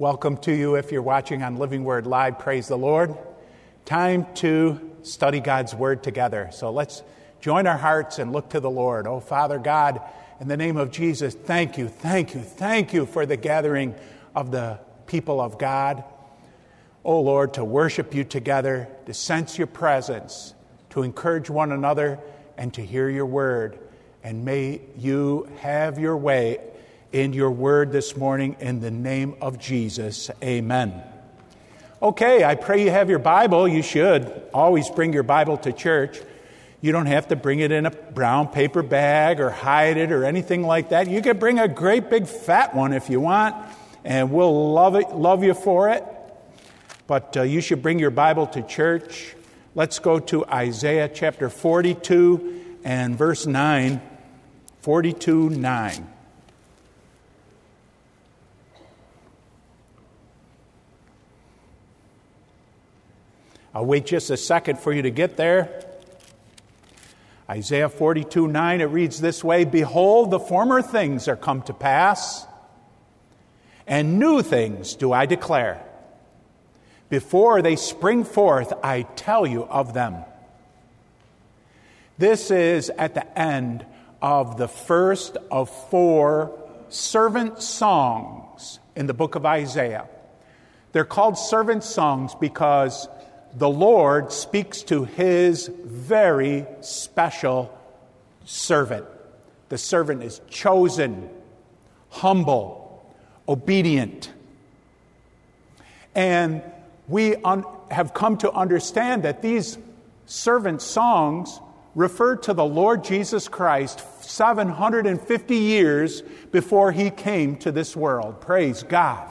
Welcome to you if you're watching on Living Word Live. Praise the Lord. Time to study God's Word together. So let's join our hearts and look to the Lord. Oh, Father God, in the name of Jesus, thank you, thank you, thank you for the gathering of the people of God. Oh, Lord, to worship you together, to sense your presence, to encourage one another, and to hear your word. And may you have your way in your word this morning in the name of Jesus. Amen. Okay, I pray you have your Bible. You should always bring your Bible to church. You don't have to bring it in a brown paper bag or hide it or anything like that. You can bring a great big fat one if you want, and we'll love it, love you for it. But uh, you should bring your Bible to church. Let's go to Isaiah chapter 42 and verse 9. 42 9. I'll wait just a second for you to get there. Isaiah 42 9, it reads this way Behold, the former things are come to pass, and new things do I declare. Before they spring forth, I tell you of them. This is at the end of the first of four servant songs in the book of Isaiah. They're called servant songs because the Lord speaks to his very special servant. The servant is chosen, humble, obedient. And we un- have come to understand that these servant songs refer to the Lord Jesus Christ 750 years before he came to this world. Praise God.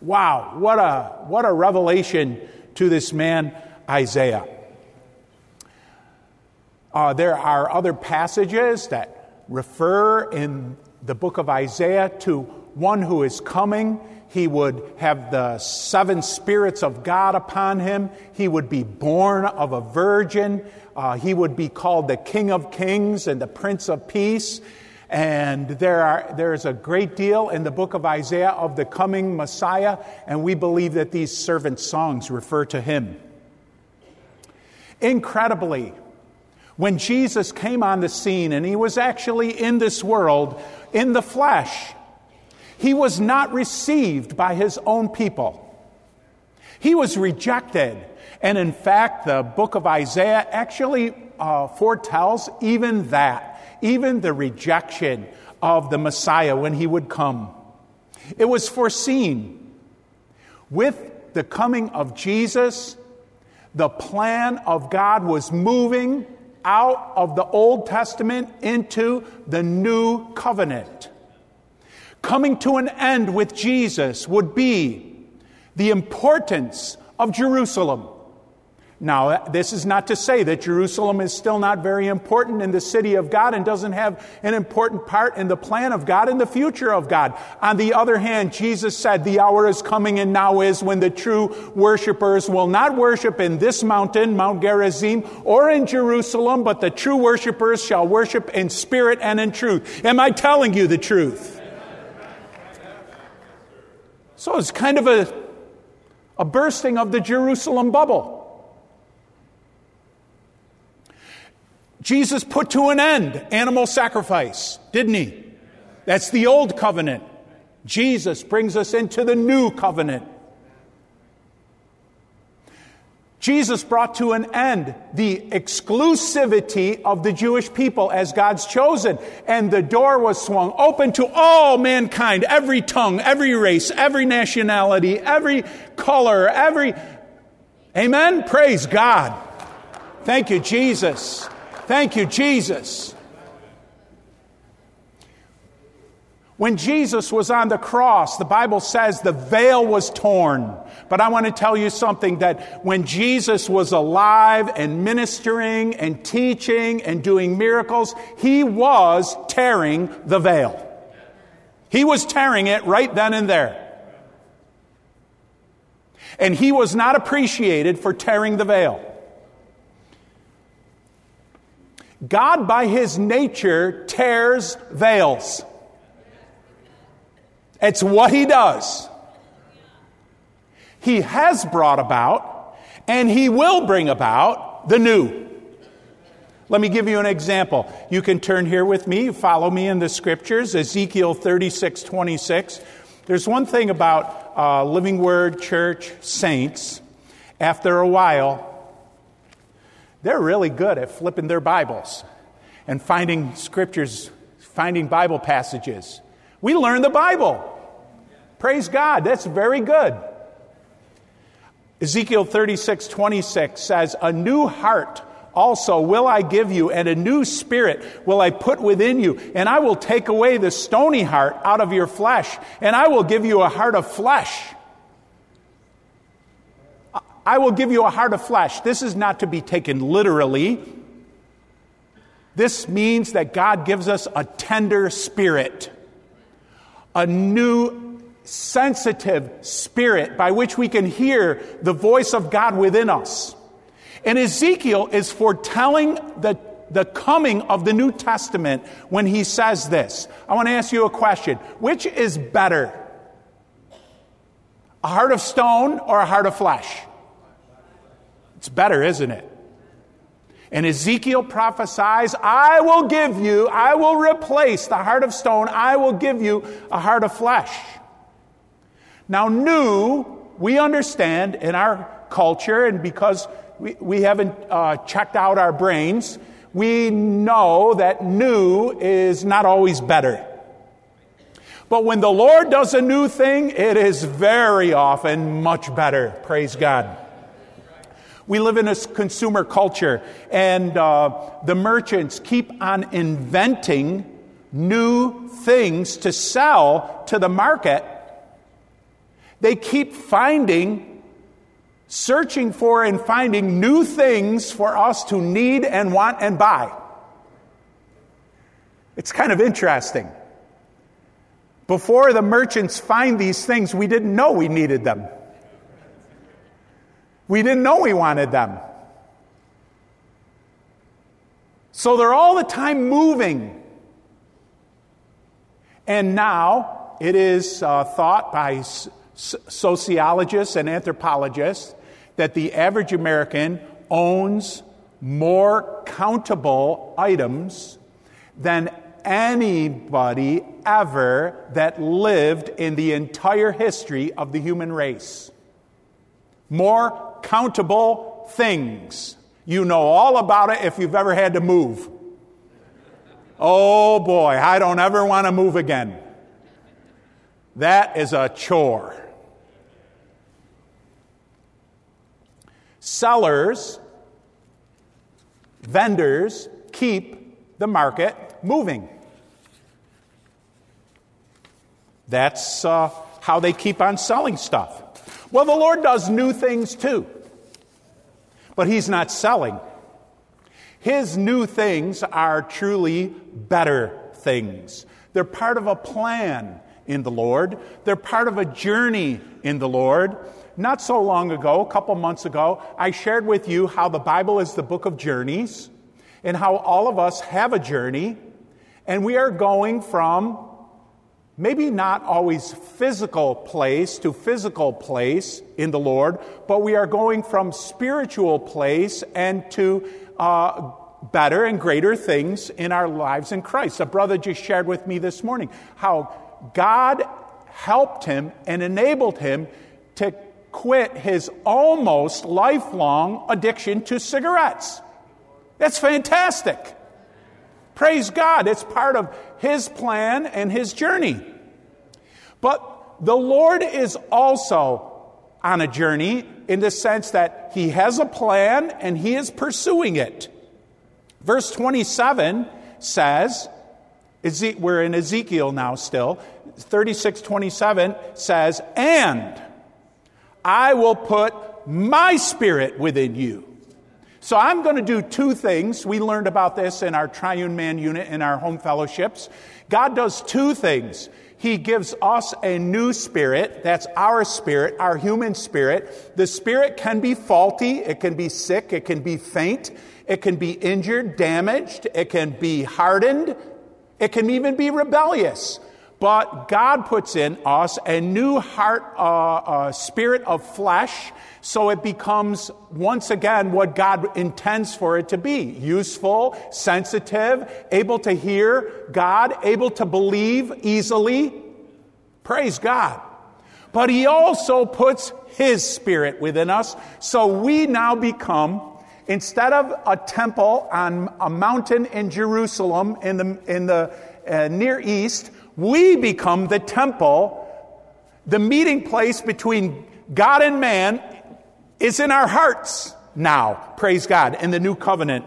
Wow, what a, what a revelation to this man, Isaiah. Uh, there are other passages that refer in the book of Isaiah to one who is coming. He would have the seven spirits of God upon him. He would be born of a virgin. Uh, he would be called the King of Kings and the Prince of Peace. And there are, there's a great deal in the book of Isaiah of the coming Messiah, and we believe that these servant songs refer to him. Incredibly, when Jesus came on the scene and he was actually in this world in the flesh, he was not received by his own people. He was rejected. And in fact, the book of Isaiah actually uh, foretells even that even the rejection of the Messiah when he would come. It was foreseen. With the coming of Jesus, the plan of God was moving out of the Old Testament into the new covenant. Coming to an end with Jesus would be the importance of Jerusalem. Now, this is not to say that Jerusalem is still not very important in the city of God and doesn't have an important part in the plan of God and the future of God. On the other hand, Jesus said, The hour is coming and now is when the true worshipers will not worship in this mountain, Mount Gerizim, or in Jerusalem, but the true worshipers shall worship in spirit and in truth. Am I telling you the truth? So it's kind of a, a bursting of the Jerusalem bubble. Jesus put to an end animal sacrifice, didn't he? That's the old covenant. Jesus brings us into the new covenant. Jesus brought to an end the exclusivity of the Jewish people as God's chosen, and the door was swung open to all mankind, every tongue, every race, every nationality, every color, every. Amen? Praise God. Thank you, Jesus. Thank you, Jesus. When Jesus was on the cross, the Bible says the veil was torn. But I want to tell you something that when Jesus was alive and ministering and teaching and doing miracles, he was tearing the veil. He was tearing it right then and there. And he was not appreciated for tearing the veil. God, by his nature, tears veils. It's what he does. He has brought about, and He will bring about the new. Let me give you an example. You can turn here with me, follow me in the scriptures, Ezekiel 36 26. There's one thing about uh, Living Word Church saints, after a while, they're really good at flipping their Bibles and finding scriptures, finding Bible passages. We learn the Bible. Praise God, that's very good. Ezekiel 36 26 says, A new heart also will I give you, and a new spirit will I put within you, and I will take away the stony heart out of your flesh, and I will give you a heart of flesh. I will give you a heart of flesh. This is not to be taken literally. This means that God gives us a tender spirit, a new sensitive spirit by which we can hear the voice of God within us. And Ezekiel is foretelling the, the coming of the New Testament when he says this. I want to ask you a question. Which is better? A heart of stone or a heart of flesh? It's better, isn't it? And Ezekiel prophesies, I will give you, I will replace the heart of stone, I will give you a heart of flesh. Now, new, we understand in our culture, and because we, we haven't uh, checked out our brains, we know that new is not always better. But when the Lord does a new thing, it is very often much better. Praise God. We live in a consumer culture, and uh, the merchants keep on inventing new things to sell to the market. They keep finding searching for and finding new things for us to need and want and buy. It's kind of interesting. Before the merchants find these things, we didn't know we needed them. We didn't know we wanted them. So they're all the time moving. And now it is uh, thought by sociologists and anthropologists that the average American owns more countable items than anybody ever that lived in the entire history of the human race. More countable things. You know all about it if you've ever had to move. Oh boy, I don't ever want to move again. That is a chore. Sellers, vendors keep the market moving. That's uh, how they keep on selling stuff. Well, the Lord does new things too, but He's not selling. His new things are truly better things. They're part of a plan in the Lord, they're part of a journey in the Lord. Not so long ago, a couple months ago, I shared with you how the Bible is the book of journeys and how all of us have a journey and we are going from maybe not always physical place to physical place in the Lord, but we are going from spiritual place and to uh, better and greater things in our lives in Christ. A brother just shared with me this morning how God helped him and enabled him to quit his almost lifelong addiction to cigarettes. That's fantastic. Praise God. It's part of his plan and his journey. But the Lord is also on a journey in the sense that he has a plan and he is pursuing it. Verse 27 says, we're in Ezekiel now still, 36 27 says, and I will put my spirit within you. So I'm going to do two things. We learned about this in our triune man unit in our home fellowships. God does two things. He gives us a new spirit. That's our spirit, our human spirit. The spirit can be faulty. It can be sick. It can be faint. It can be injured, damaged. It can be hardened. It can even be rebellious. But God puts in us a new heart, uh, uh, spirit of flesh, so it becomes once again what God intends for it to be useful, sensitive, able to hear God, able to believe easily. Praise God. But He also puts His Spirit within us, so we now become, instead of a temple on a mountain in Jerusalem in the, in the uh, Near East, we become the temple, the meeting place between God and man is in our hearts now, praise God, in the new covenant.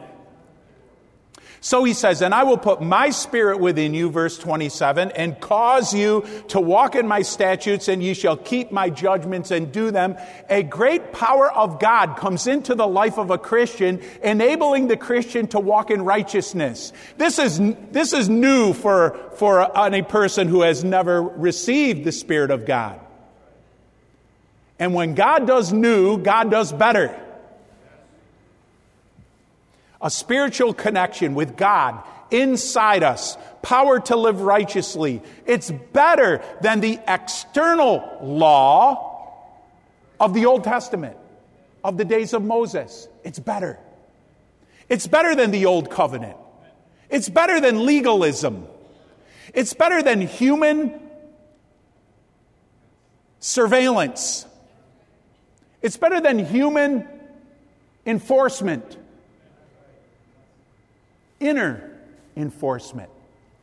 So he says, And I will put my spirit within you, verse 27, and cause you to walk in my statutes, and ye shall keep my judgments and do them. A great power of God comes into the life of a Christian, enabling the Christian to walk in righteousness. This is, this is new for, for any person who has never received the Spirit of God. And when God does new, God does better a spiritual connection with God inside us, power to live righteously. It's better than the external law of the Old Testament, of the days of Moses. It's better. It's better than the Old Covenant. It's better than legalism. It's better than human surveillance. It's better than human enforcement inner enforcement.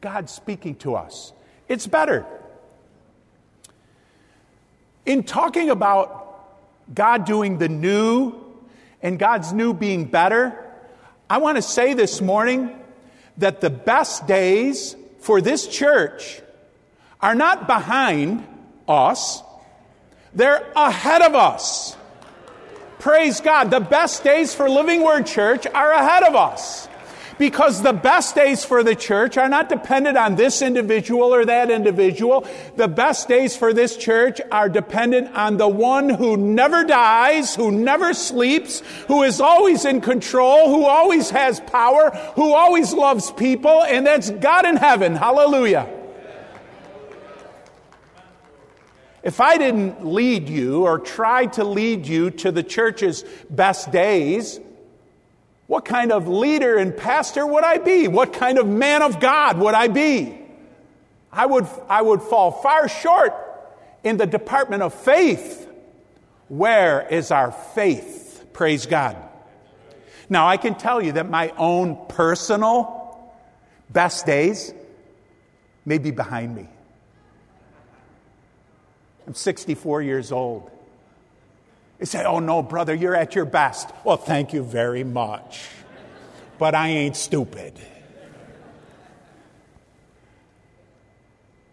God speaking to us. It's better. In talking about God doing the new and God's new being better, I want to say this morning that the best days for this church are not behind us, they're ahead of us. Praise God. The best days for Living Word Church are ahead of us. Because the best days for the church are not dependent on this individual or that individual. The best days for this church are dependent on the one who never dies, who never sleeps, who is always in control, who always has power, who always loves people, and that's God in heaven. Hallelujah. If I didn't lead you or try to lead you to the church's best days, what kind of leader and pastor would I be? What kind of man of God would I be? I would, I would fall far short in the department of faith. Where is our faith? Praise God. Now, I can tell you that my own personal best days may be behind me. I'm 64 years old. They say, Oh, no, brother, you're at your best. Well, thank you very much. But I ain't stupid.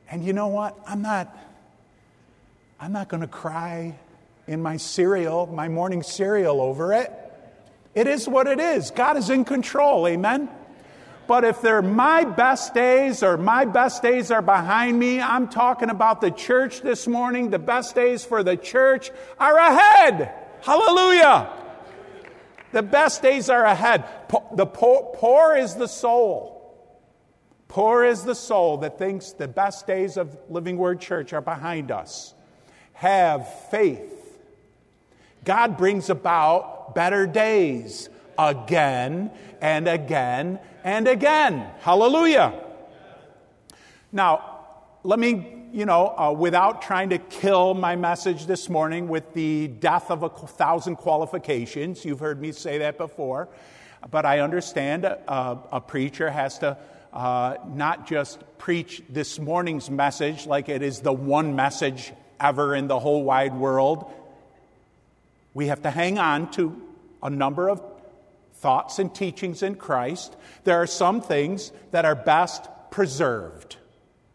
And you know what? I'm not, I'm not going to cry in my cereal, my morning cereal over it. It is what it is. God is in control. Amen. But if they're my best days or my best days are behind me, I'm talking about the church this morning. The best days for the church are ahead. Hallelujah. The best days are ahead. The poor, poor is the soul. Poor is the soul that thinks the best days of Living Word Church are behind us. Have faith. God brings about better days again and again and again. Hallelujah. Now, let me, you know, uh, without trying to kill my message this morning with the death of a thousand qualifications, you've heard me say that before, but I understand uh, a preacher has to uh, not just preach this morning's message like it is the one message ever in the whole wide world. We have to hang on to a number of thoughts and teachings in Christ, there are some things that are best preserved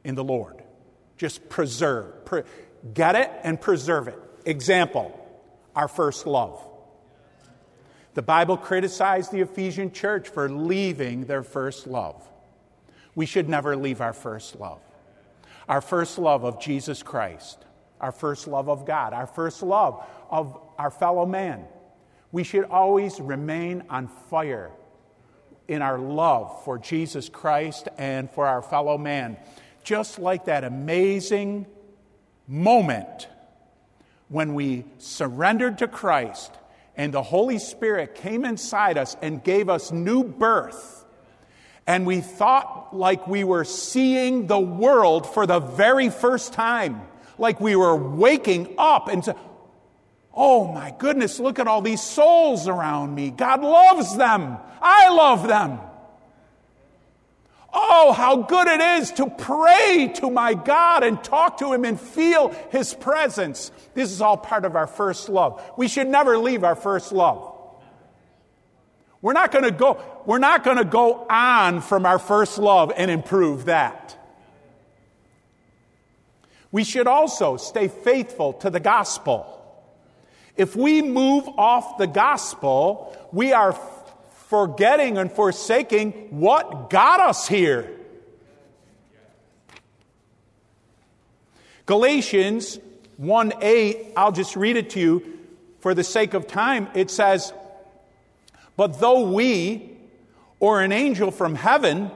in the Lord. Just preserve. Pre- get it and preserve it. Example, our first love. The Bible criticized the Ephesian church for leaving their first love. We should never leave our first love. Our first love of Jesus Christ, our first love of God, our first love of our fellow man, we should always remain on fire in our love for Jesus Christ and for our fellow man. just like that amazing moment when we surrendered to Christ and the Holy Spirit came inside us and gave us new birth. And we thought like we were seeing the world for the very first time, like we were waking up and say, Oh my goodness, look at all these souls around me. God loves them. I love them. Oh, how good it is to pray to my God and talk to Him and feel His presence. This is all part of our first love. We should never leave our first love. We're not going to go, we're not going to go on from our first love and improve that. We should also stay faithful to the gospel. If we move off the gospel, we are forgetting and forsaking what got us here. Galatians 1 8, I'll just read it to you for the sake of time. It says, But though we, or an angel from heaven,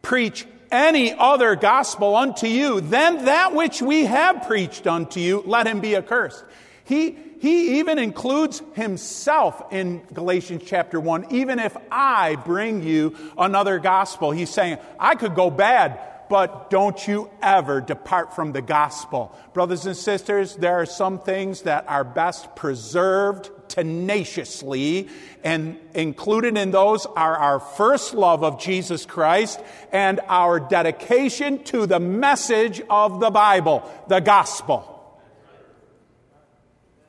preach any other gospel unto you than that which we have preached unto you, let him be accursed. He, he even includes himself in Galatians chapter 1. Even if I bring you another gospel, he's saying, I could go bad, but don't you ever depart from the gospel. Brothers and sisters, there are some things that are best preserved tenaciously, and included in those are our first love of Jesus Christ and our dedication to the message of the Bible, the gospel.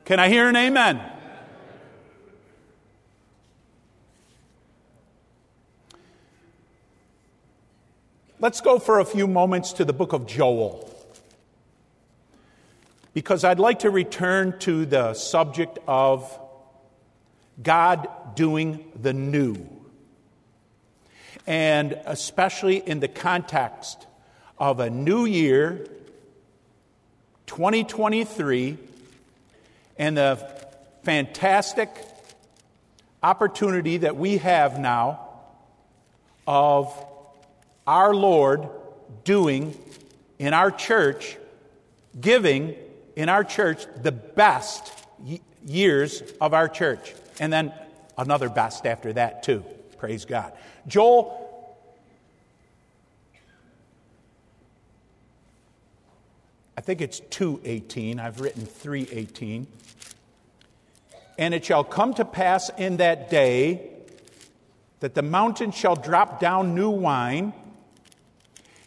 Can I hear an amen? Let's go for a few moments to the book of Joel. Because I'd like to return to the subject of God doing the new. And especially in the context of a new year, 2023, and the fantastic opportunity that we have now of our Lord doing in our church, giving in our church the best years of our church. And then another best after that, too. Praise God. Joel. I think it's 218. I've written 318. And it shall come to pass in that day that the mountain shall drop down new wine,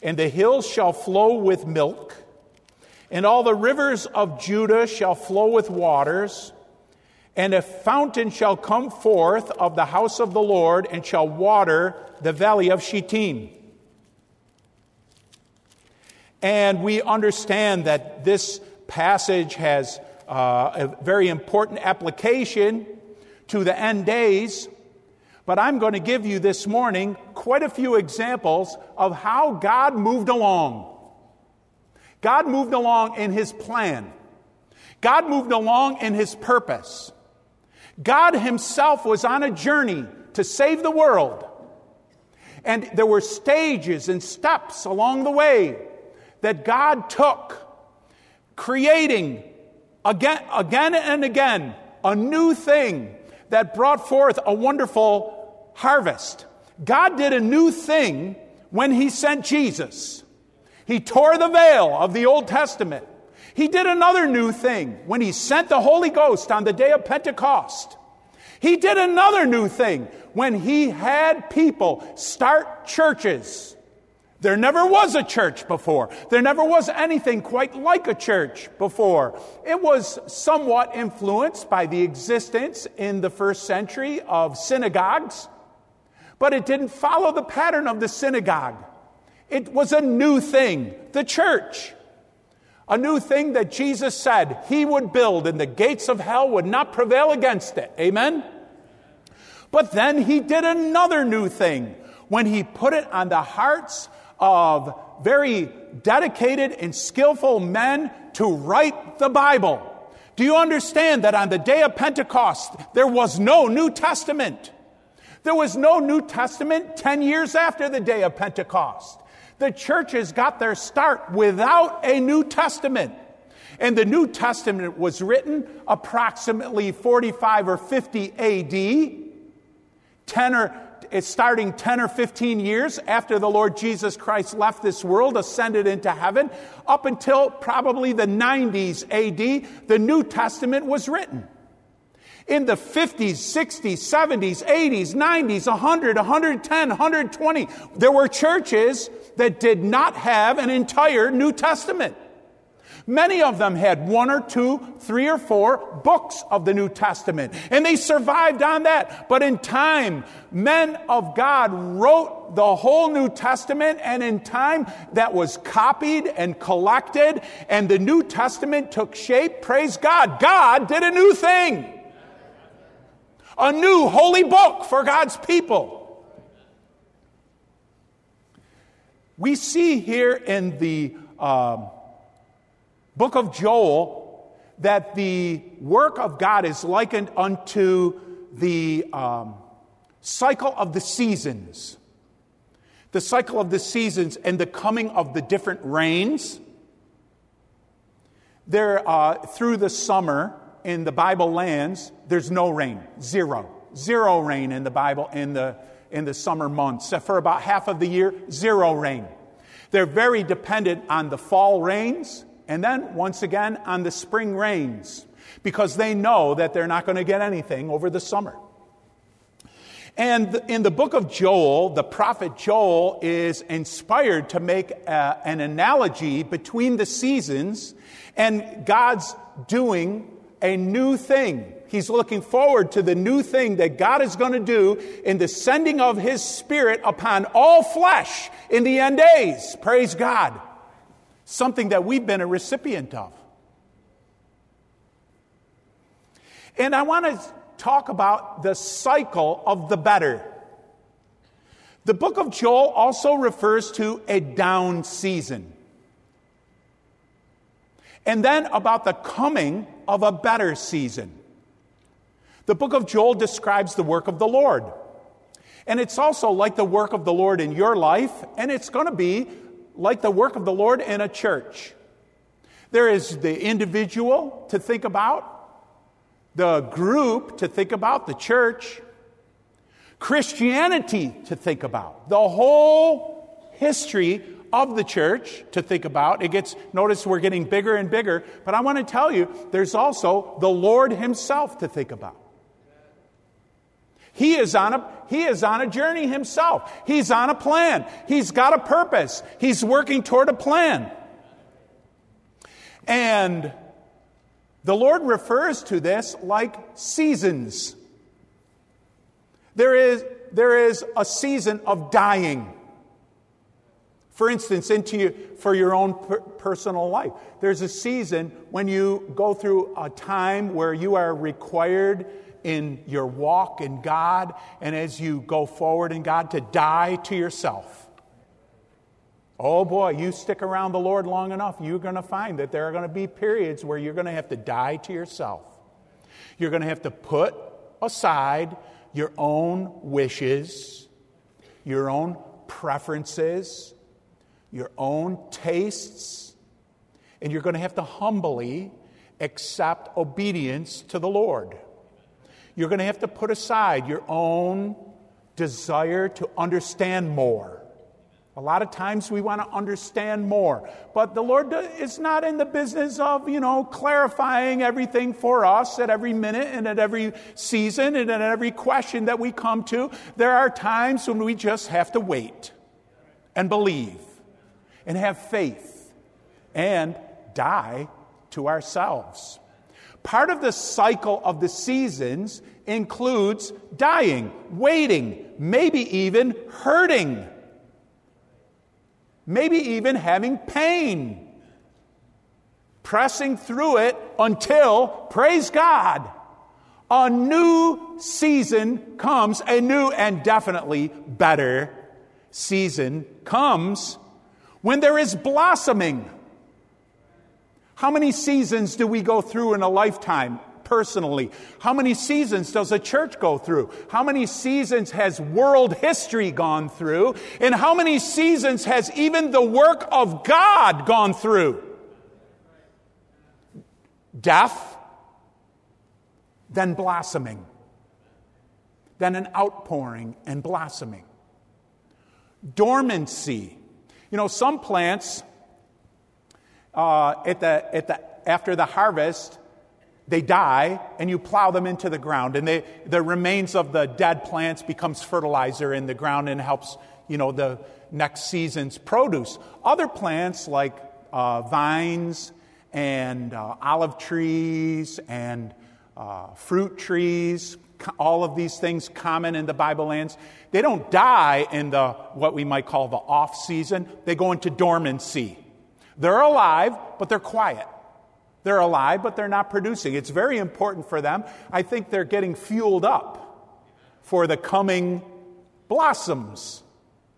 and the hills shall flow with milk, and all the rivers of Judah shall flow with waters, and a fountain shall come forth of the house of the Lord, and shall water the valley of Shittim. And we understand that this passage has uh, a very important application to the end days. But I'm going to give you this morning quite a few examples of how God moved along. God moved along in His plan. God moved along in His purpose. God Himself was on a journey to save the world. And there were stages and steps along the way that God took, creating again, again and again a new thing that brought forth a wonderful harvest. God did a new thing when He sent Jesus. He tore the veil of the Old Testament. He did another new thing when He sent the Holy Ghost on the day of Pentecost. He did another new thing when He had people start churches. There never was a church before. There never was anything quite like a church before. It was somewhat influenced by the existence in the first century of synagogues, but it didn't follow the pattern of the synagogue. It was a new thing, the church. A new thing that Jesus said he would build, and the gates of hell would not prevail against it. Amen? But then he did another new thing when he put it on the hearts of very dedicated and skillful men to write the Bible. Do you understand that on the day of Pentecost, there was no New Testament? There was no New Testament 10 years after the day of Pentecost. The churches got their start without a New Testament. And the New Testament was written approximately 45 or 50 AD, 10 or it's starting 10 or 15 years after the Lord Jesus Christ left this world, ascended into heaven, up until probably the 90s AD, the New Testament was written. In the 50s, 60s, 70s, 80s, 90s, 100, 110, 120, there were churches that did not have an entire New Testament. Many of them had one or two, three or four books of the New Testament, and they survived on that. But in time, men of God wrote the whole New Testament, and in time, that was copied and collected, and the New Testament took shape. Praise God. God did a new thing. A new holy book for God's people. We see here in the um, book of Joel that the work of God is likened unto the um, cycle of the seasons. The cycle of the seasons and the coming of the different rains. There, uh, through the summer in the Bible lands, there's no rain, zero, zero rain in the Bible in the in the summer months. For about half of the year, zero rain. They're very dependent on the fall rains and then, once again, on the spring rains, because they know that they're not going to get anything over the summer. And in the book of Joel, the prophet Joel is inspired to make a, uh, an analogy between the seasons and God's doing a new thing. He's looking forward to the new thing that God is going to do in the sending of His Spirit upon all flesh in the end days. Praise God something that we've been a recipient of. And I want to talk about the cycle of the better. The book of Joel also refers to a down season. And then about the coming of a better season. The book of Joel describes the work of the Lord. And it's also like the work of the Lord in your life, and it's going to be like the work of the Lord in a church. There is the individual to think about, the group to think about, the church, Christianity to think about, the whole history of the church to think about. It gets, notice we're getting bigger and bigger, but I want to tell you there's also the Lord Himself to think about. He is on a, he is on a journey himself. He's on a plan. He's got a purpose. He's working toward a plan. And the Lord refers to this like seasons. There is, there is a season of dying. For instance, into you, for your own per- personal life, there's a season when you go through a time where you are required in your walk in God and as you go forward in God to die to yourself. Oh boy, you stick around the Lord long enough, you're going to find that there are going to be periods where you're going to have to die to yourself. You're going to have to put aside your own wishes, your own preferences, your own tastes, and you're going to have to humbly accept obedience to the Lord. You're going to have to put aside your own desire to understand more. A lot of times we want to understand more, but the Lord is not in the business of, you know, clarifying everything for us at every minute and at every season and at every question that we come to. There are times when we just have to wait and believe and have faith and die to ourselves. Part of the cycle of the seasons includes dying, waiting, maybe even hurting, maybe even having pain, pressing through it until, praise God, a new season comes, a new and definitely better season comes. When there is blossoming how many seasons do we go through in a lifetime? personally? How many seasons does a church go through? How many seasons has world history gone through? And how many seasons has even the work of God gone through? Death, then blossoming, then an outpouring and blossoming. Dormancy. You know, some plants, uh, at the, at the, after the harvest, they die and you plow them into the ground. And they, the remains of the dead plants becomes fertilizer in the ground and helps you know the next season's produce. Other plants like uh, vines and uh, olive trees and uh, fruit trees all of these things common in the bible lands they don't die in the what we might call the off season. They go into dormancy they're alive but they're quiet they're alive, but they're not producing. It's very important for them. I think they're getting fueled up for the coming blossoms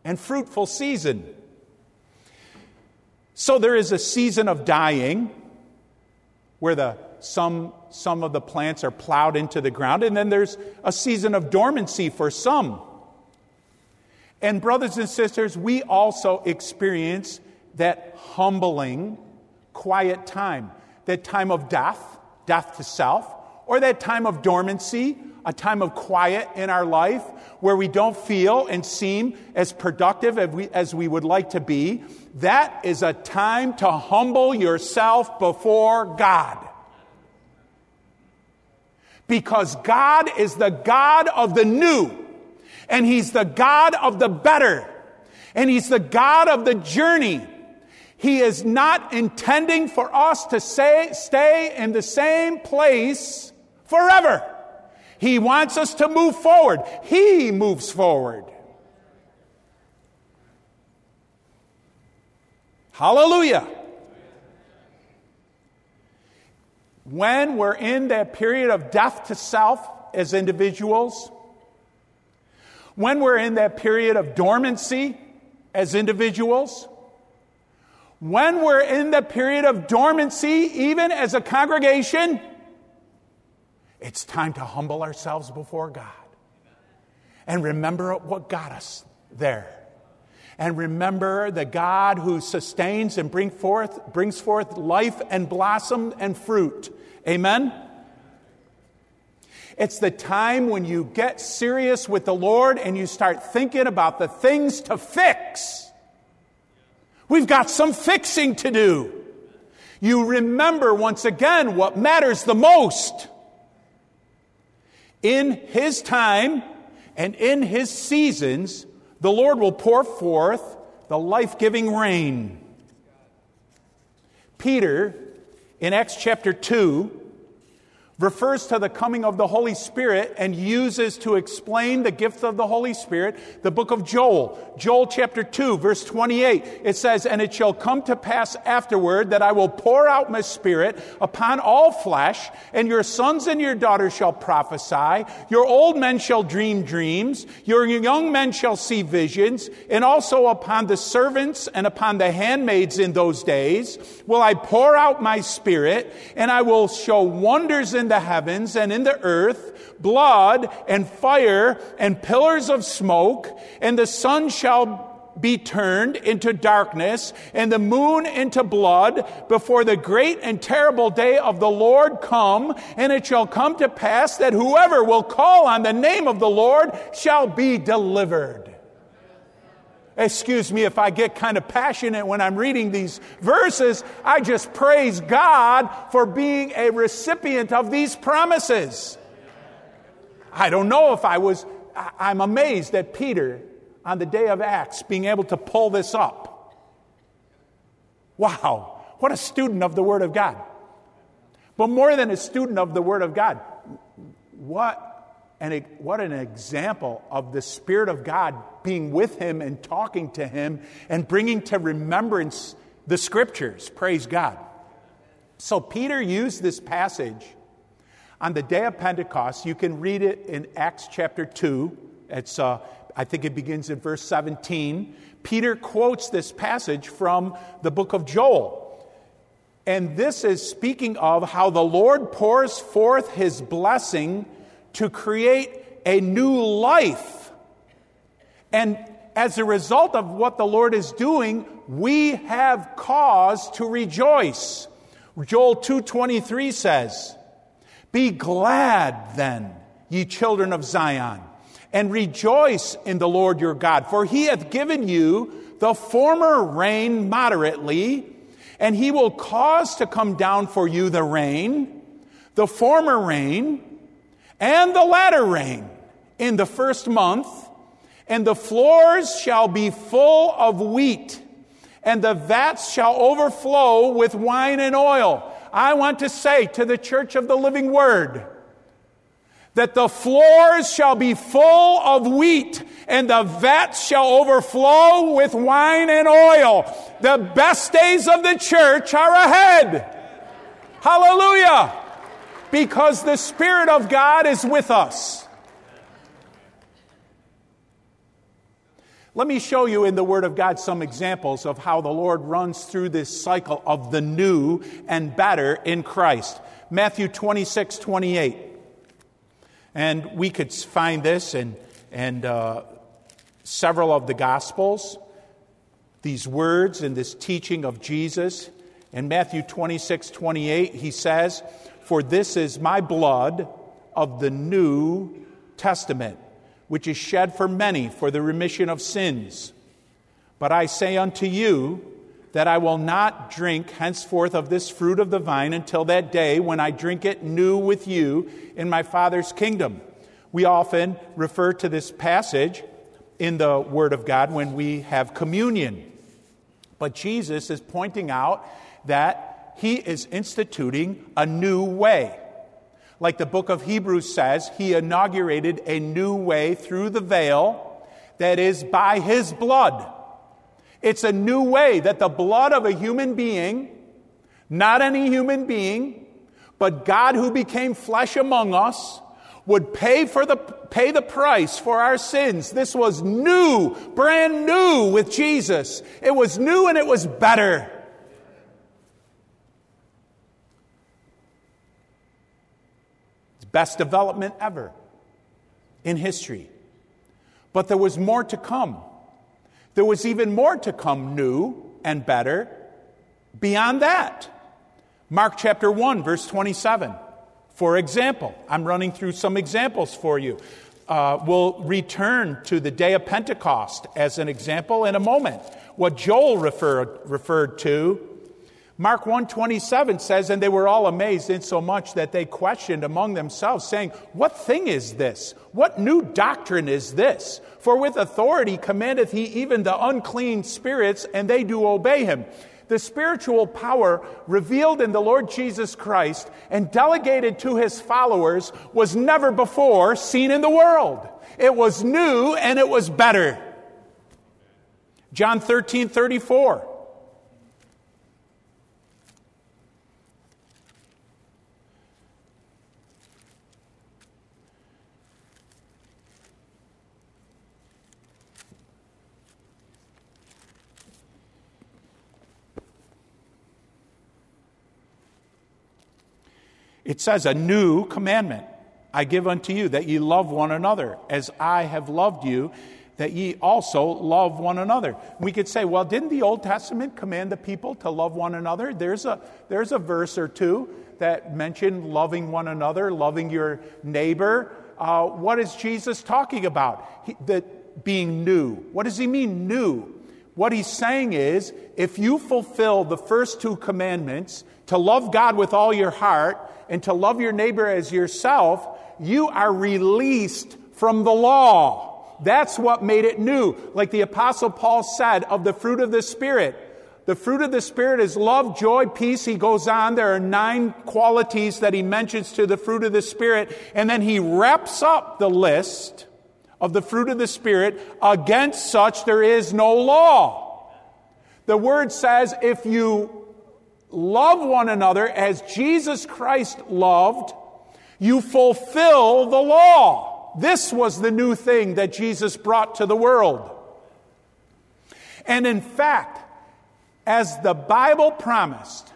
and fruitful season. So there is a season of dying where the, some, some of the plants are plowed into the ground, and then there's a season of dormancy for some. And, brothers and sisters, we also experience that humbling, quiet time that time of death, death to self, or that time of dormancy, a time of quiet in our life where we don't feel and seem as productive as we, as we would like to be, that is a time to humble yourself before God. Because God is the God of the new, and He's the God of the better, and He's the God of the journey. He is not intending for us to say, stay in the same place forever. He wants us to move forward. He moves forward. Hallelujah. When we're in that period of death to self as individuals, when we're in that period of dormancy as individuals, when we're in the period of dormancy, even as a congregation, it's time to humble ourselves before God and remember what got us there. And remember the God who sustains and bring forth, brings forth life and blossom and fruit. Amen? It's the time when you get serious with the Lord and you start thinking about the things to fix We've got some fixing to do. You remember once again what matters the most. In His time and in His seasons, the Lord will pour forth the life giving rain. Peter, in Acts chapter 2, refers to the coming of the Holy Spirit and uses to explain the gift of the Holy Spirit the book of Joel. Joel chapter 2, verse 28. It says, And it shall come to pass afterward that I will pour out my spirit upon all flesh, and your sons and your daughters shall prophesy, your old men shall dream dreams, your young men shall see visions, and also upon the servants and upon the handmaids in those days will I pour out my spirit, and I will show wonders in the heavens and in the earth, blood and fire and pillars of smoke, and the sun shall be turned into darkness and the moon into blood before the great and terrible day of the Lord come. And it shall come to pass that whoever will call on the name of the Lord shall be delivered. Excuse me if I get kind of passionate when I'm reading these verses. I just praise God for being a recipient of these promises. I don't know if I was, I'm amazed at Peter on the day of Acts being able to pull this up. Wow, what a student of the Word of God. But more than a student of the Word of God, what and what an example of the Spirit of God being with him and talking to him and bringing to remembrance the scriptures. Praise God. So, Peter used this passage on the day of Pentecost. You can read it in Acts chapter 2. It's, uh, I think it begins in verse 17. Peter quotes this passage from the book of Joel. And this is speaking of how the Lord pours forth his blessing to create a new life. And as a result of what the Lord is doing, we have cause to rejoice. Joel 2:23 says, "Be glad then, ye children of Zion, and rejoice in the Lord your God, for he hath given you the former rain moderately, and he will cause to come down for you the rain, the former rain, and the latter rain in the first month, and the floors shall be full of wheat, and the vats shall overflow with wine and oil. I want to say to the church of the living word, that the floors shall be full of wheat and the vats shall overflow with wine and oil. The best days of the church are ahead. Hallelujah. Because the Spirit of God is with us. Let me show you in the Word of God some examples of how the Lord runs through this cycle of the new and better in Christ. Matthew 26, 28. And we could find this in, in uh, several of the Gospels, these words and this teaching of Jesus. In Matthew 26, 28, he says, For this is my blood of the New Testament, which is shed for many for the remission of sins. But I say unto you, that I will not drink henceforth of this fruit of the vine until that day when I drink it new with you in my Father's kingdom. We often refer to this passage in the Word of God when we have communion. But Jesus is pointing out that he is instituting a new way. Like the book of Hebrews says, he inaugurated a new way through the veil that is by his blood. It's a new way that the blood of a human being, not any human being, but God who became flesh among us, would pay for the pay the price for our sins. This was new, brand new with Jesus. It was new and it was better. Best development ever in history. But there was more to come. There was even more to come new and better beyond that. Mark chapter 1, verse 27. For example, I'm running through some examples for you. Uh, we'll return to the day of Pentecost as an example in a moment. What Joel referred, referred to Mark 127 says, And they were all amazed insomuch that they questioned among themselves, saying, What thing is this? What new doctrine is this? For with authority commandeth he even the unclean spirits, and they do obey him. The spiritual power revealed in the Lord Jesus Christ and delegated to his followers was never before seen in the world. It was new and it was better. John 13 34. It says, A new commandment I give unto you, that ye love one another, as I have loved you, that ye also love one another. We could say, well, didn't the Old Testament command the people to love one another? There's a, there's a verse or two that mention loving one another, loving your neighbor. Uh, what is Jesus talking about? He, being new. What does he mean, new? What he's saying is, if you fulfill the first two commandments, to love God with all your heart and to love your neighbor as yourself, you are released from the law. That's what made it new. Like the apostle Paul said of the fruit of the Spirit. The fruit of the Spirit is love, joy, peace. He goes on. There are nine qualities that he mentions to the fruit of the Spirit. And then he wraps up the list of the fruit of the Spirit. Against such there is no law. The word says if you love one another as Jesus Christ loved, you fulfill the law. This was the new thing that Jesus brought to the world. And in fact, as the Bible promised,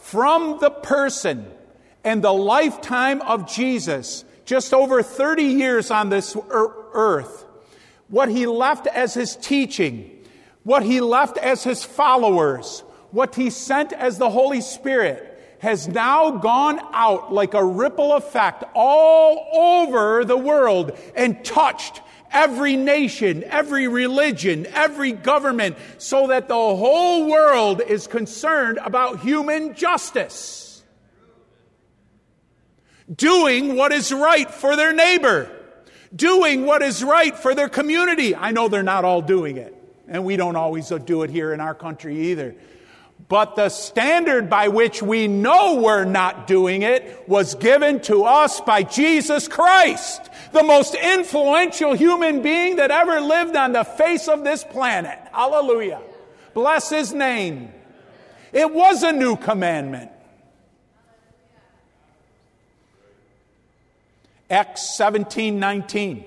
from the person and the lifetime of Jesus, just over 30 years on this earth, what he left as his teaching, what he left as his followers, what he sent as the Holy Spirit, has now gone out like a ripple effect all over the world and touched every nation, every religion, every government, so that the whole world is concerned about human justice. Doing what is right for their neighbor, doing what is right for their community. I know they're not all doing it, and we don't always do it here in our country either. But the standard by which we know we're not doing it was given to us by Jesus Christ, the most influential human being that ever lived on the face of this planet. Hallelujah. Bless his name. It was a new commandment. Acts 17 19.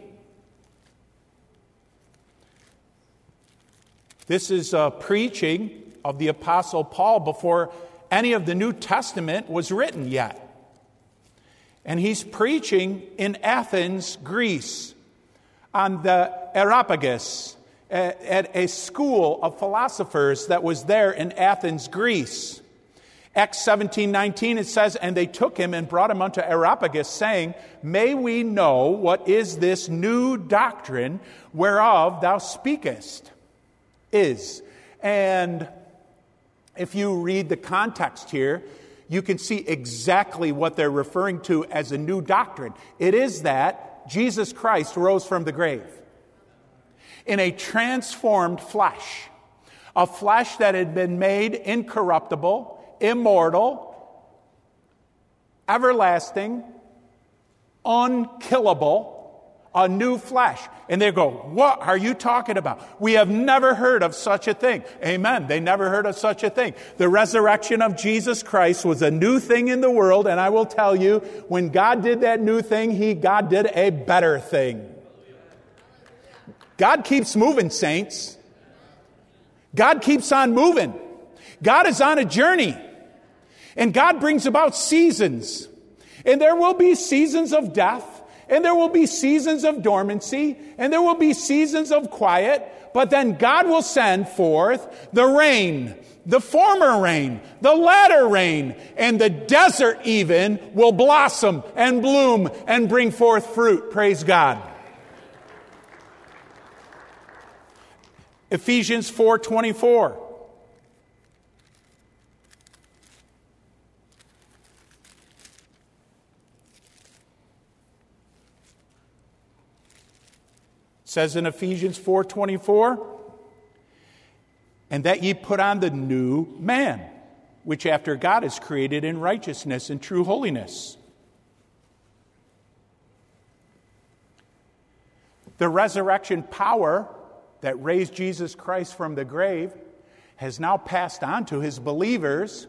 This is uh, preaching of the Apostle Paul before any of the New Testament was written yet. And he's preaching in Athens, Greece, on the Areopagus, at a school of philosophers that was there in Athens, Greece. Acts 17 19, it says, And they took him and brought him unto Areopagus, saying, May we know what is this new doctrine whereof thou speakest? Is. And if you read the context here, you can see exactly what they're referring to as a new doctrine. It is that Jesus Christ rose from the grave in a transformed flesh, a flesh that had been made incorruptible, immortal, everlasting, unkillable a new flesh. And they go, What are you talking about? We have never heard of such a thing. Amen. They never heard of such a thing. The resurrection of Jesus Christ was a new thing in the world. And I will tell you, when God did that new thing, He, God did a better thing. God keeps moving, saints. God keeps on moving. God is on a journey. And God brings about seasons. And there will be seasons of death and there will be seasons of dormancy, and there will be seasons of quiet, but then God will send forth the rain, the former rain, the latter rain, and the desert even will blossom and bloom and bring forth fruit. Praise God. Ephesians 4:24 says in Ephesians 4:24, and that ye put on the new man, which after God is created in righteousness and true holiness. The resurrection power that raised Jesus Christ from the grave has now passed on to his believers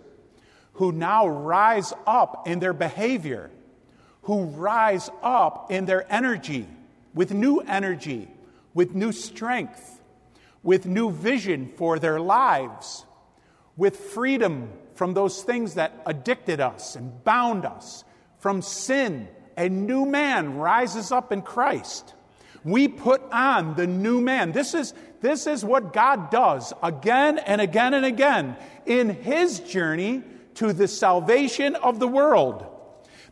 who now rise up in their behavior, who rise up in their energy with new energy, with new strength, with new vision for their lives, with freedom from those things that addicted us and bound us, from sin. A new man rises up in Christ. We put on the new man. This is, this is what God does again and again and again in his journey to the salvation of the world.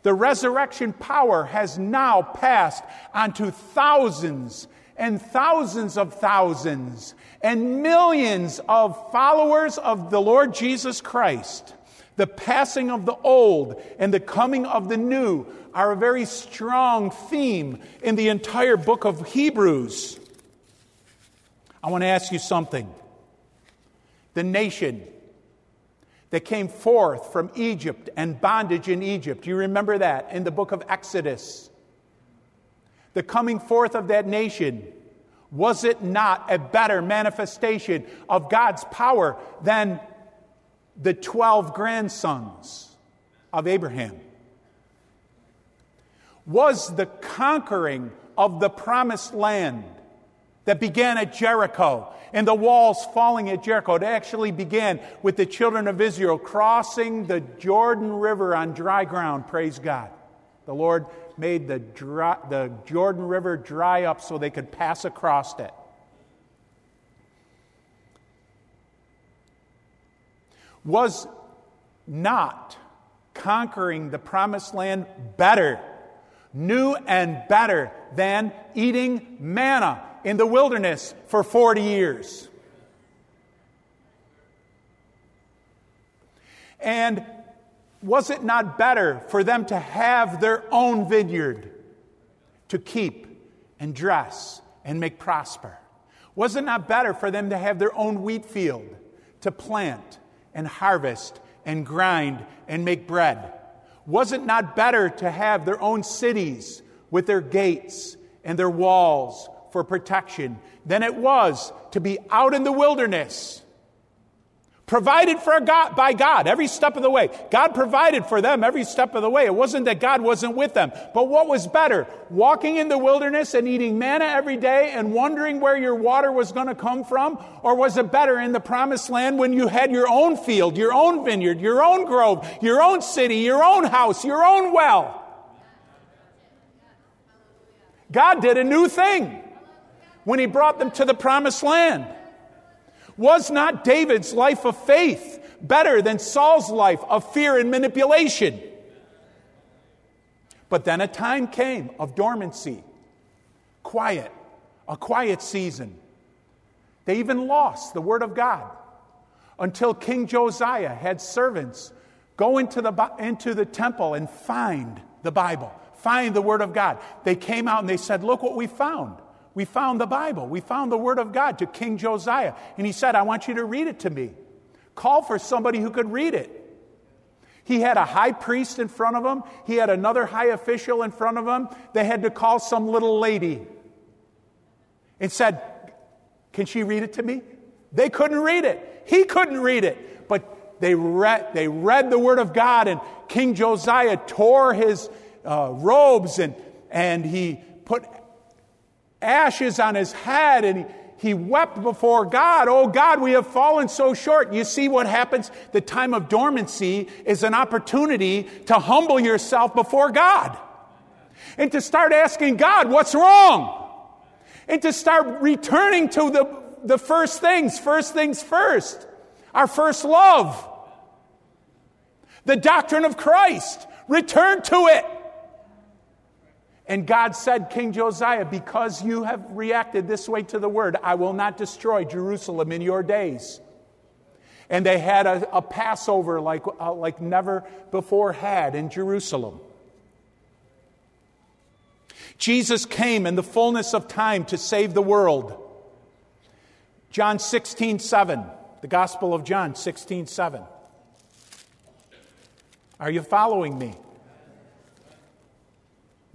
The resurrection power has now passed onto thousands and thousands of thousands and millions of followers of the Lord Jesus Christ. The passing of the old and the coming of the new are a very strong theme in the entire book of Hebrews. I want to ask you something. The nation that came forth from Egypt and bondage in Egypt, you remember that in the book of Exodus the coming forth of that nation, was it not a better manifestation of God's power than the 12 grandsons of Abraham? Was the conquering of the promised land that began at Jericho and the walls falling at Jericho. It actually began with the children of Israel crossing the Jordan River on dry ground. Praise God. The Lord made the, dry, the Jordan River dry up so they could pass across it. Was not conquering the promised land better, new and better than eating manna in the wilderness for 40 years. And was it not better for them to have their own vineyard to keep and dress and make prosper? Was it not better for them to have their own wheat field to plant and harvest and grind and make bread? Was it not better to have their own cities with their gates and their walls for protection than it was to be out in the wilderness? Provided for God, by God every step of the way. God provided for them every step of the way. It wasn't that God wasn't with them. But what was better? Walking in the wilderness and eating manna every day and wondering where your water was going to come from? Or was it better in the promised land when you had your own field, your own vineyard, your own grove, your own city, your own house, your own well? God did a new thing when He brought them to the promised land. Was not David's life of faith better than Saul's life of fear and manipulation? But then a time came of dormancy, quiet, a quiet season. They even lost the Word of God until King Josiah had servants go into the, into the temple and find the Bible, find the Word of God. They came out and they said, Look what we found. We found the Bible. We found the Word of God to King Josiah. And he said, I want you to read it to me. Call for somebody who could read it. He had a high priest in front of him, he had another high official in front of him. They had to call some little lady and said, Can she read it to me? They couldn't read it. He couldn't read it. But they read, they read the Word of God, and King Josiah tore his uh, robes and, and he put ashes on his head and he, he wept before God. Oh God, we have fallen so short. You see what happens? The time of dormancy is an opportunity to humble yourself before God and to start asking God, what's wrong? And to start returning to the, the first things, first things first, our first love, the doctrine of Christ. Return to it. And God said, King Josiah, because you have reacted this way to the word, I will not destroy Jerusalem in your days. And they had a, a Passover like, uh, like never before had in Jerusalem. Jesus came in the fullness of time to save the world. John 16, 7, the Gospel of John 16, 7. Are you following me?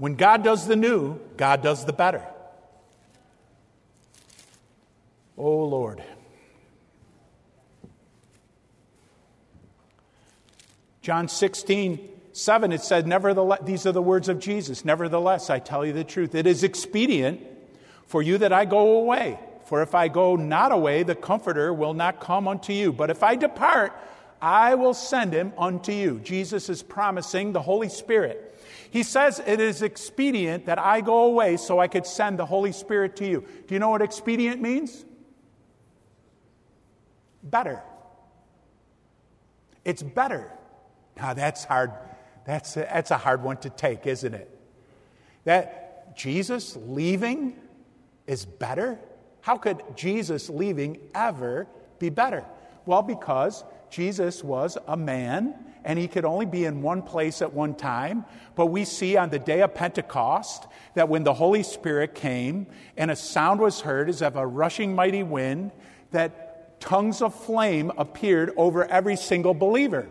When God does the new, God does the better. Oh Lord. John 16, 7, it said, Nevertheless, these are the words of Jesus. Nevertheless, I tell you the truth. It is expedient for you that I go away. For if I go not away, the Comforter will not come unto you. But if I depart, I will send him unto you. Jesus is promising the Holy Spirit. He says it is expedient that I go away so I could send the Holy Spirit to you. Do you know what expedient means? Better. It's better. Now that's hard. That's a, that's a hard one to take, isn't it? That Jesus leaving is better? How could Jesus leaving ever be better? Well, because Jesus was a man and he could only be in one place at one time. But we see on the day of Pentecost that when the Holy Spirit came and a sound was heard as of a rushing mighty wind, that tongues of flame appeared over every single believer.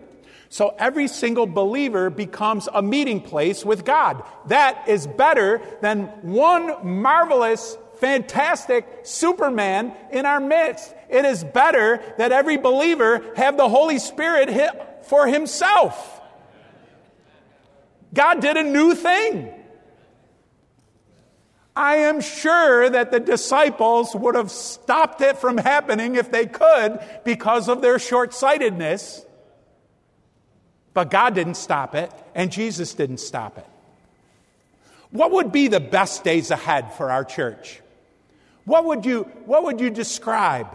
So every single believer becomes a meeting place with God. That is better than one marvelous, fantastic Superman in our midst. It is better that every believer have the Holy Spirit for himself. God did a new thing. I am sure that the disciples would have stopped it from happening if they could because of their short sightedness. But God didn't stop it, and Jesus didn't stop it. What would be the best days ahead for our church? What would you, what would you describe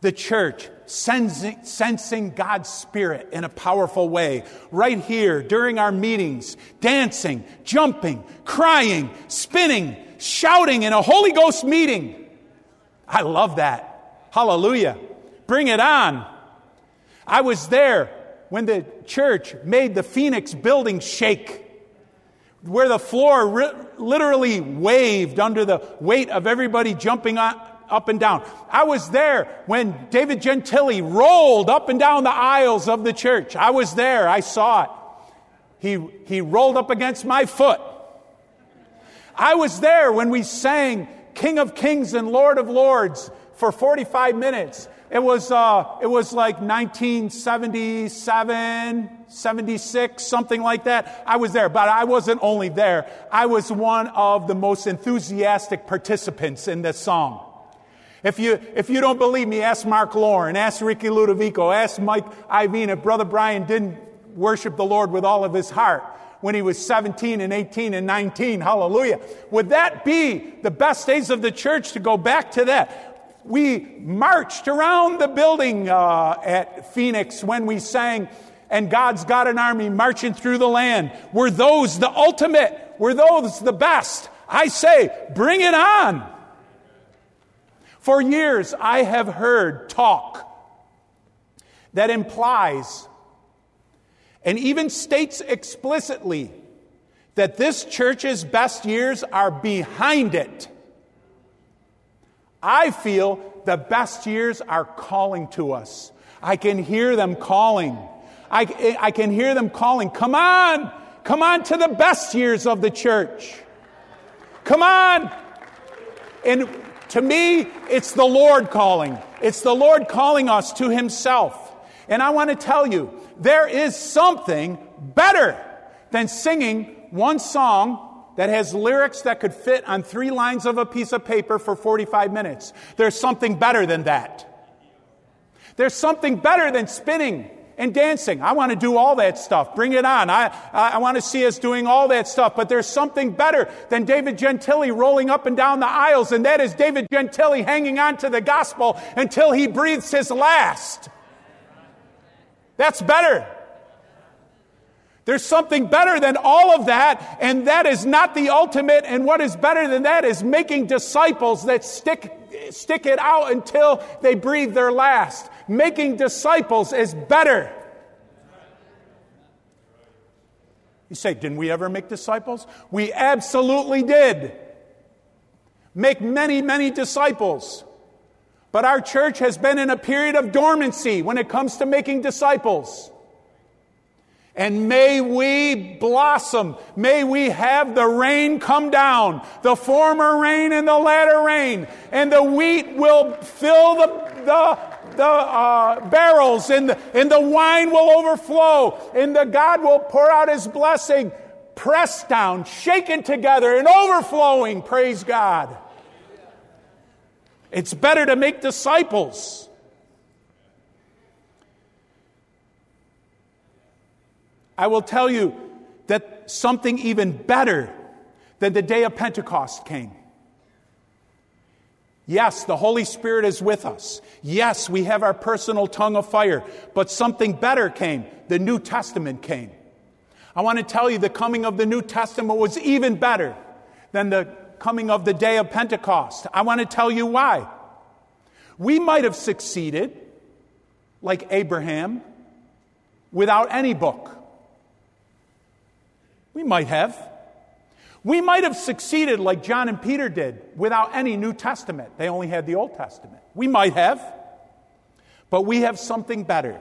the church sensing, sensing God's Spirit in a powerful way right here during our meetings, dancing, jumping, crying, spinning, shouting in a Holy Ghost meeting? I love that. Hallelujah. Bring it on. I was there when the church made the Phoenix building shake, where the floor literally waved under the weight of everybody jumping on, up and down. I was there when David Gentili rolled up and down the aisles of the church. I was there. I saw it. He, he rolled up against my foot. I was there when we sang King of Kings and Lord of Lords for 45 minutes. It was, uh, it was like 1977, 76, something like that. I was there, but I wasn't only there. I was one of the most enthusiastic participants in this song. If you, if you don't believe me, ask Mark Lauren, ask Ricky Ludovico, ask Mike Ivine if Brother Brian didn't worship the Lord with all of his heart when he was 17 and 18 and 19. Hallelujah. Would that be the best days of the church to go back to that? we marched around the building uh, at Phoenix when we sang, and God's got an army marching through the land. Were those the ultimate? Were those the best? I say, bring it on. For years, I have heard talk that implies and even states explicitly that this church's best years are behind it. I feel the best years are calling to us. I can hear them calling. I, I can hear them calling, come on, come on to the best years of the church. Come on. And to me, it's the Lord calling. It's the Lord calling us to Himself. And I want to tell you, there is something better than singing one song that has lyrics that could fit on three lines of a piece of paper for 45 minutes. There's something better than that. There's something better than spinning and dancing. I want to do all that stuff. Bring it on. I, I want to see us doing all that stuff. But there's something better than David Gentili rolling up and down the aisles, and that is David Gentili hanging on to the gospel until he breathes his last. That's better. There's something better than all of that, and that is not the ultimate. And what is better than that is making disciples that stick, stick it out until they breathe their last. Making disciples is better. You say, didn't we ever make disciples? We absolutely did. Make many, many disciples. But our church has been in a period of dormancy when it comes to making disciples. And may we blossom. May we have the rain come down, the former rain and the latter rain. And the wheat will fill the, the, the uh, barrels, and the, and the wine will overflow, and the God will pour out his blessing, pressed down, shaken together, and overflowing. Praise God. It's better to make disciples. I will tell you that something even better than the day of Pentecost came. Yes, the Holy Spirit is with us. Yes, we have our personal tongue of fire, but something better came. The New Testament came. I want to tell you the coming of the New Testament was even better than the coming of the day of Pentecost. I want to tell you why. We might have succeeded, like Abraham, without any book. We might have. We might have succeeded like John and Peter did without any New Testament. They only had the Old Testament. We might have. But we have something better.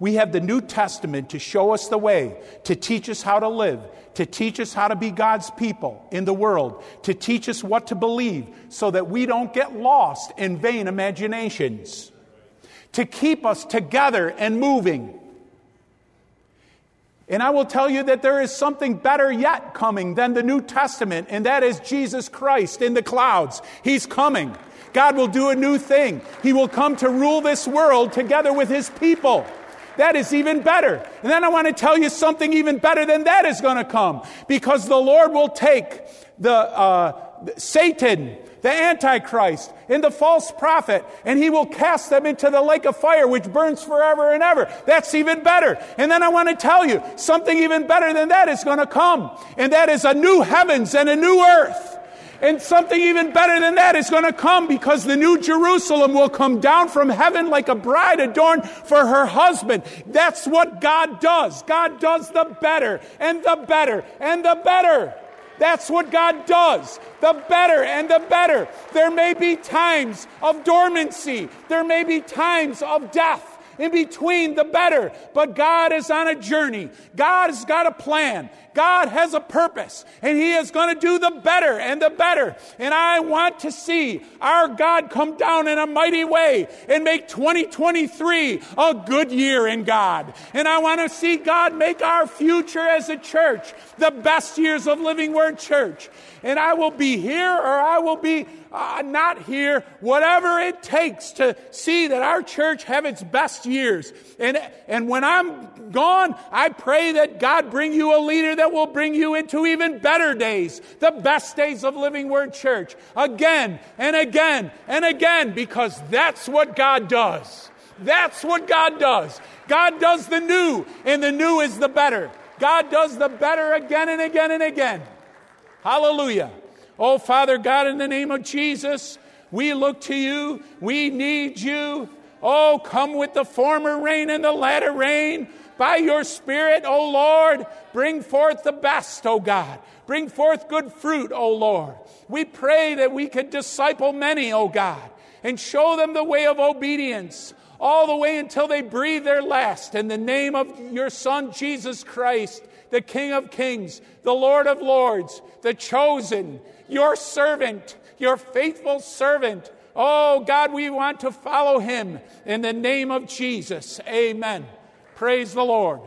We have the New Testament to show us the way, to teach us how to live, to teach us how to be God's people in the world, to teach us what to believe so that we don't get lost in vain imaginations, to keep us together and moving And I will tell you that there is something better yet coming than the New Testament, and that is Jesus Christ in the clouds. He's coming. God will do a new thing. He will come to rule this world together with his people. That is even better. And then I want to tell you something even better than that is going to come because the Lord will take the uh, Satan, the Antichrist, and the false prophet, and he will cast them into the lake of fire which burns forever and ever. That's even better. And then I want to tell you something even better than that is going to come, and that is a new heavens and a new earth. And something even better than that is going to come because the new Jerusalem will come down from heaven like a bride adorned for her husband. That's what God does. God does the better and the better and the better. That's what God does. The better and the better. There may be times of dormancy. There may be times of death in between the better. But God is on a journey. God has got a plan. God has a purpose and He is going to do the better and the better. And I want to see our God come down in a mighty way and make 2023 a good year in God. And I want to see God make our future as a church the best years of Living Word Church. And I will be here or I will be uh, not here, whatever it takes to see that our church have its best years. And, and when I'm gone, I pray that God bring you a leader that will bring you into even better days, the best days of Living Word Church, again and again and again, because that's what God does. That's what God does. God does the new, and the new is the better. God does the better again and again and again. Hallelujah. Oh, Father God, in the name of Jesus, we look to you. We need you. Oh, come with the former rain and the latter rain. By your Spirit, O Lord, bring forth the best, O God. Bring forth good fruit, O Lord. We pray that we could disciple many, O God, and show them the way of obedience all the way until they breathe their last. In the name of your Son, Jesus Christ, the King of Kings, the Lord of Lords, the chosen, your servant, your faithful servant. Oh, God, we want to follow him in the name of Jesus. Amen. Praise the Lord.